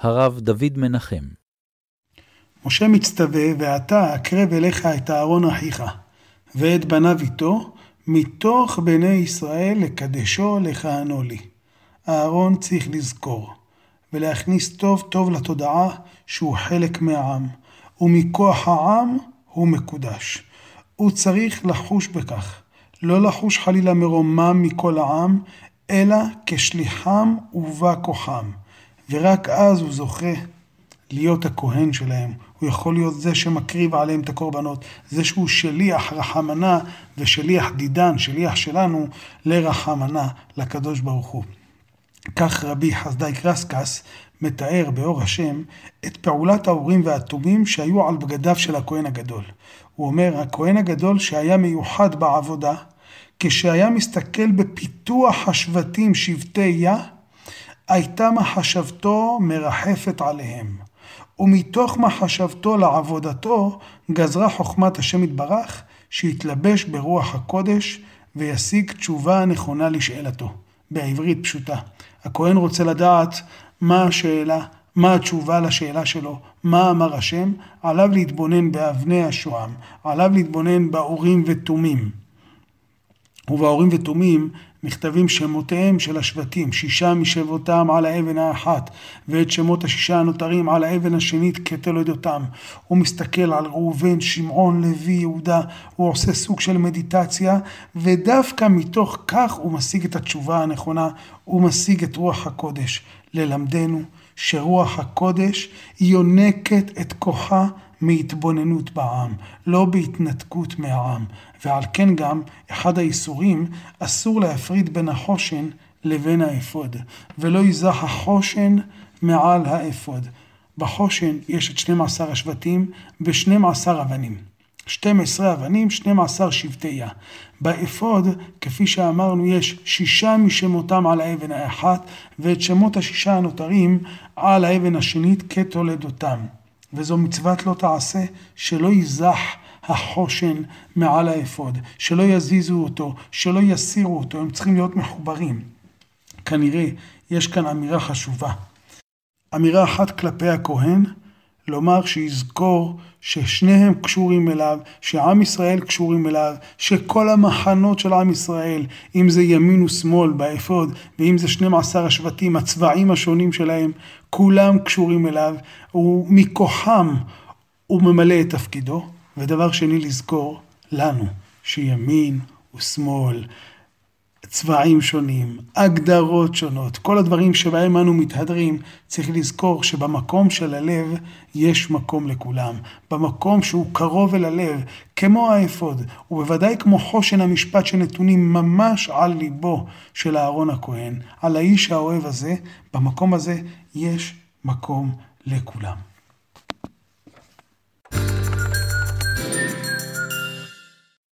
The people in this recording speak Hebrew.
הרב דוד מנחם. משה מצטווה, ועתה אקרב אליך את אהרון אחיך, ואת בניו איתו, מתוך בני ישראל לקדשו לכהנו לי. אהרון צריך לזכור, ולהכניס טוב טוב לתודעה שהוא חלק מהעם, ומכוח העם הוא מקודש. הוא צריך לחוש בכך, לא לחוש חלילה מרומם מכל העם, אלא כשליחם ובא כוחם. ורק אז הוא זוכה להיות הכהן שלהם. הוא יכול להיות זה שמקריב עליהם את הקורבנות, זה שהוא שליח רחמנה ושליח דידן, שליח שלנו לרחמנה, לקדוש ברוך הוא. כך רבי חסדאי קרסקס מתאר באור השם את פעולת האורים והתומים שהיו על בגדיו של הכהן הגדול. הוא אומר, הכהן הגדול שהיה מיוחד בעבודה, כשהיה מסתכל בפיתוח השבטים שבטי יה, הייתה מחשבתו מרחפת עליהם. ומתוך מחשבתו לעבודתו גזרה חוכמת השם יתברך, שיתלבש ברוח הקודש וישיג תשובה נכונה לשאלתו. בעברית פשוטה. הכהן רוצה לדעת מה השאלה, מה התשובה לשאלה שלו, מה אמר השם, עליו להתבונן באבני השוהם, עליו להתבונן באורים ותומים. ובאורים ותומים נכתבים שמותיהם של השבטים, שישה משבותם על האבן האחת, ואת שמות השישה הנותרים על האבן השנית כתולדותם. הוא מסתכל על ראובן, שמעון, לוי, יהודה, הוא עושה סוג של מדיטציה, ודווקא מתוך כך הוא משיג את התשובה הנכונה, הוא משיג את רוח הקודש. ללמדנו שרוח הקודש יונקת את כוחה מהתבוננות בעם, לא בהתנתקות מהעם. ועל כן גם, אחד האיסורים, אסור להפריד בין החושן לבין האפוד, ולא יזח החושן מעל האפוד. בחושן יש את 12 השבטים ו-12 אבנים. 12 אבנים, 12 שבטי יה. באפוד, כפי שאמרנו, יש שישה משמותם על האבן האחת, ואת שמות השישה הנותרים על האבן השנית כתולדותם. וזו מצוות לא תעשה, שלא ייזח החושן מעל האפוד, שלא יזיזו אותו, שלא יסירו אותו, הם צריכים להיות מחוברים. כנראה יש כאן אמירה חשובה. אמירה אחת כלפי הכהן, לומר שיזכור ששניהם קשורים אליו, שעם ישראל קשורים אליו, שכל המחנות של עם ישראל, אם זה ימין ושמאל באפוד, ואם זה 12 השבטים, הצבעים השונים שלהם, כולם קשורים אליו, ומכוחם הוא ממלא את תפקידו. ודבר שני, לזכור לנו שימין ושמאל, צבעים שונים, הגדרות שונות, כל הדברים שבהם אנו מתהדרים, צריך לזכור שבמקום של הלב יש מקום לכולם. במקום שהוא קרוב אל הלב, כמו האפוד, ובוודאי כמו חושן המשפט שנתונים ממש על ליבו של אהרון הכהן, על האיש האוהב הזה, במקום הזה יש מקום לכולם.